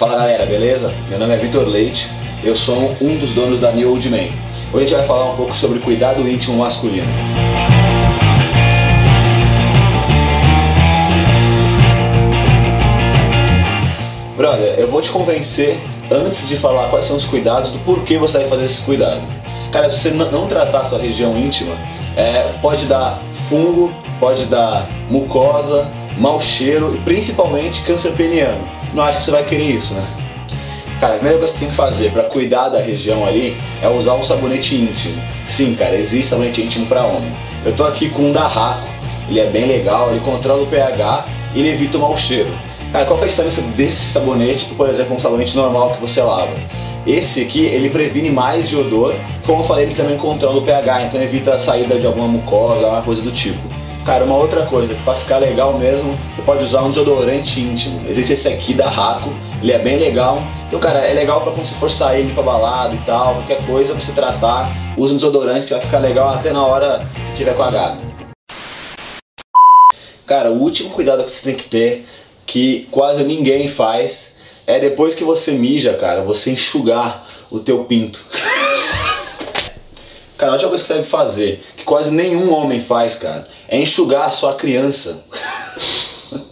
Fala galera, beleza? Meu nome é Vitor Leite, eu sou um dos donos da New Old Man. Hoje a gente vai falar um pouco sobre cuidado íntimo masculino. Brother, eu vou te convencer antes de falar quais são os cuidados do porquê você vai fazer esse cuidado. Cara, se você não tratar sua região íntima, é, pode dar fungo, pode dar mucosa, mau cheiro e principalmente câncer peniano não acho que você vai querer isso, né? Cara, a primeira coisa que você tem que fazer para cuidar da região ali é usar um sabonete íntimo. Sim, cara, existe sabonete íntimo para homem. Eu tô aqui com um da Raco, ele é bem legal, ele controla o pH e ele evita o mau cheiro. Cara, qual é a diferença desse sabonete, por exemplo, um sabonete normal que você lava? Esse aqui, ele previne mais de odor, como eu falei, ele também controla o pH, então evita a saída de alguma mucosa, alguma coisa do tipo. Cara, uma outra coisa, que pra ficar legal mesmo, você pode usar um desodorante íntimo. Existe esse aqui da Raco, ele é bem legal. Então, cara, é legal pra quando você for sair pra balada e tal, qualquer coisa pra você tratar, usa um desodorante que vai ficar legal até na hora que você tiver com a gata. Cara, o último cuidado que você tem que ter, que quase ninguém faz, é depois que você mija, cara, você enxugar o teu pinto. Cara, a última coisa que você deve fazer, que quase nenhum homem faz, cara, é enxugar a sua criança.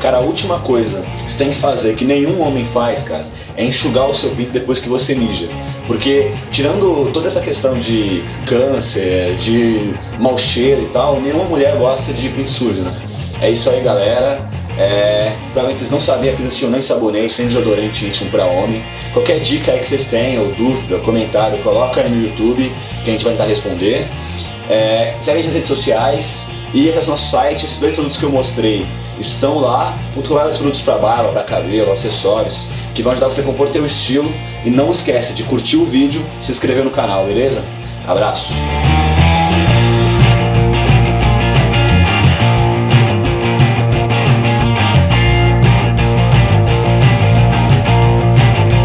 Cara, a última coisa que você tem que fazer, que nenhum homem faz, cara, é enxugar o seu pinto depois que você mija. Porque, tirando toda essa questão de câncer, de mau cheiro e tal, nenhuma mulher gosta de pinto sujo, né? É isso aí, galera. É, provavelmente vocês não sabiam que existia nem sabonete, nem desodorante íntimo para homem. Qualquer dica aí que vocês tenham, ou dúvida, comentário, coloca aí no YouTube que a gente vai tentar responder. É, segue a gente nas redes sociais e acesse nosso site. Esses dois produtos que eu mostrei estão lá, junto com vários produtos para barba, para cabelo, acessórios, que vão ajudar você a compor teu estilo. E não esquece de curtir o vídeo, se inscrever no canal, beleza? Abraço!